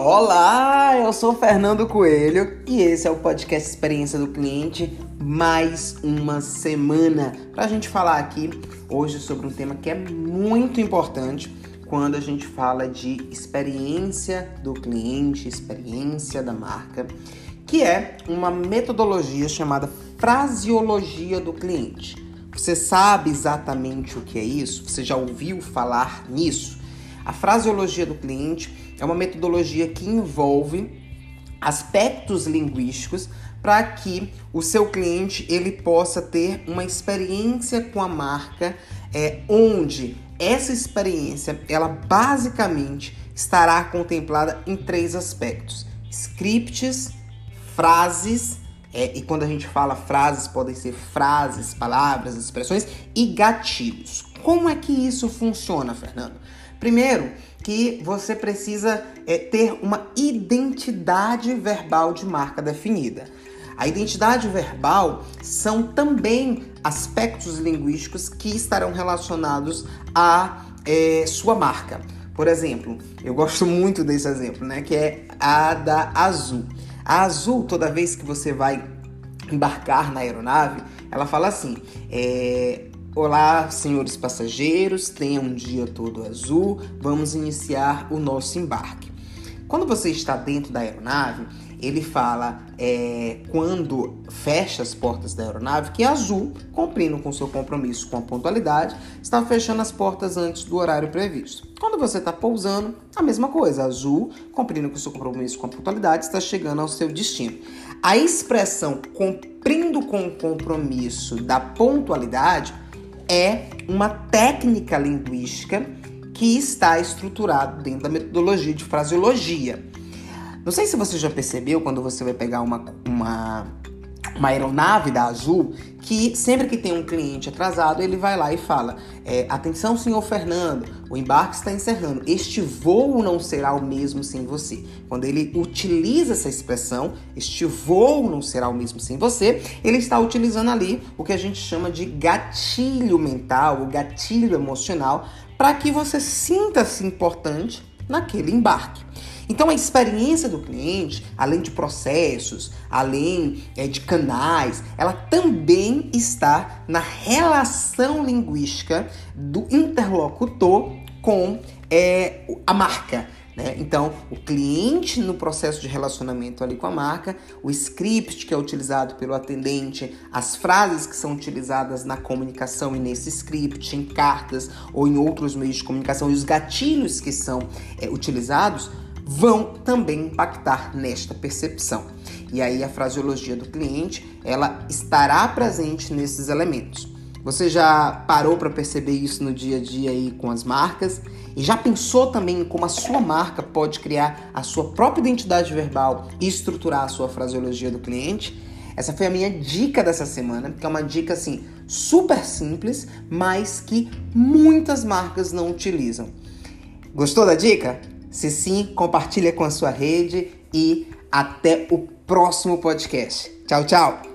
Olá, eu sou Fernando Coelho e esse é o podcast Experiência do Cliente. Mais uma semana para a gente falar aqui hoje sobre um tema que é muito importante quando a gente fala de experiência do cliente, experiência da marca, que é uma metodologia chamada fraseologia do cliente. Você sabe exatamente o que é isso? Você já ouviu falar nisso? A fraseologia do cliente é uma metodologia que envolve aspectos linguísticos para que o seu cliente ele possa ter uma experiência com a marca é, onde essa experiência ela basicamente estará contemplada em três aspectos: scripts, frases é, e quando a gente fala frases, podem ser frases, palavras, expressões e gatilhos. Como é que isso funciona, Fernando? Primeiro, que você precisa é, ter uma identidade verbal de marca definida. A identidade verbal são também aspectos linguísticos que estarão relacionados à é, sua marca. Por exemplo, eu gosto muito desse exemplo, né? Que é a da Azul. A Azul, toda vez que você vai embarcar na aeronave, ela fala assim: é, Olá, senhores passageiros, tenham um dia todo azul. Vamos iniciar o nosso embarque. Quando você está dentro da aeronave, ele fala é, quando fecha as portas da aeronave que é azul, cumprindo com seu compromisso com a pontualidade, está fechando as portas antes do horário previsto. Quando você está pousando, a mesma coisa, azul, cumprindo com seu compromisso com a pontualidade, está chegando ao seu destino. A expressão cumprindo com o compromisso da pontualidade é uma técnica linguística que está estruturado dentro da metodologia de fraseologia. Não sei se você já percebeu quando você vai pegar uma, uma uma aeronave da Azul que sempre que tem um cliente atrasado, ele vai lá e fala: é, Atenção, senhor Fernando, o embarque está encerrando. Este voo não será o mesmo sem você. Quando ele utiliza essa expressão, este voo não será o mesmo sem você, ele está utilizando ali o que a gente chama de gatilho mental, o gatilho emocional, para que você sinta-se importante naquele embarque. Então a experiência do cliente, além de processos, além é, de canais, ela também está na relação linguística do interlocutor com é, a marca. Né? Então, o cliente no processo de relacionamento ali com a marca, o script que é utilizado pelo atendente, as frases que são utilizadas na comunicação e nesse script, em cartas ou em outros meios de comunicação, e os gatilhos que são é, utilizados vão também impactar nesta percepção. E aí a fraseologia do cliente, ela estará presente nesses elementos. Você já parou para perceber isso no dia a dia aí com as marcas? E já pensou também em como a sua marca pode criar a sua própria identidade verbal e estruturar a sua fraseologia do cliente? Essa foi a minha dica dessa semana, que é uma dica assim super simples, mas que muitas marcas não utilizam. Gostou da dica? Se sim, compartilha com a sua rede e até o próximo podcast. Tchau, tchau!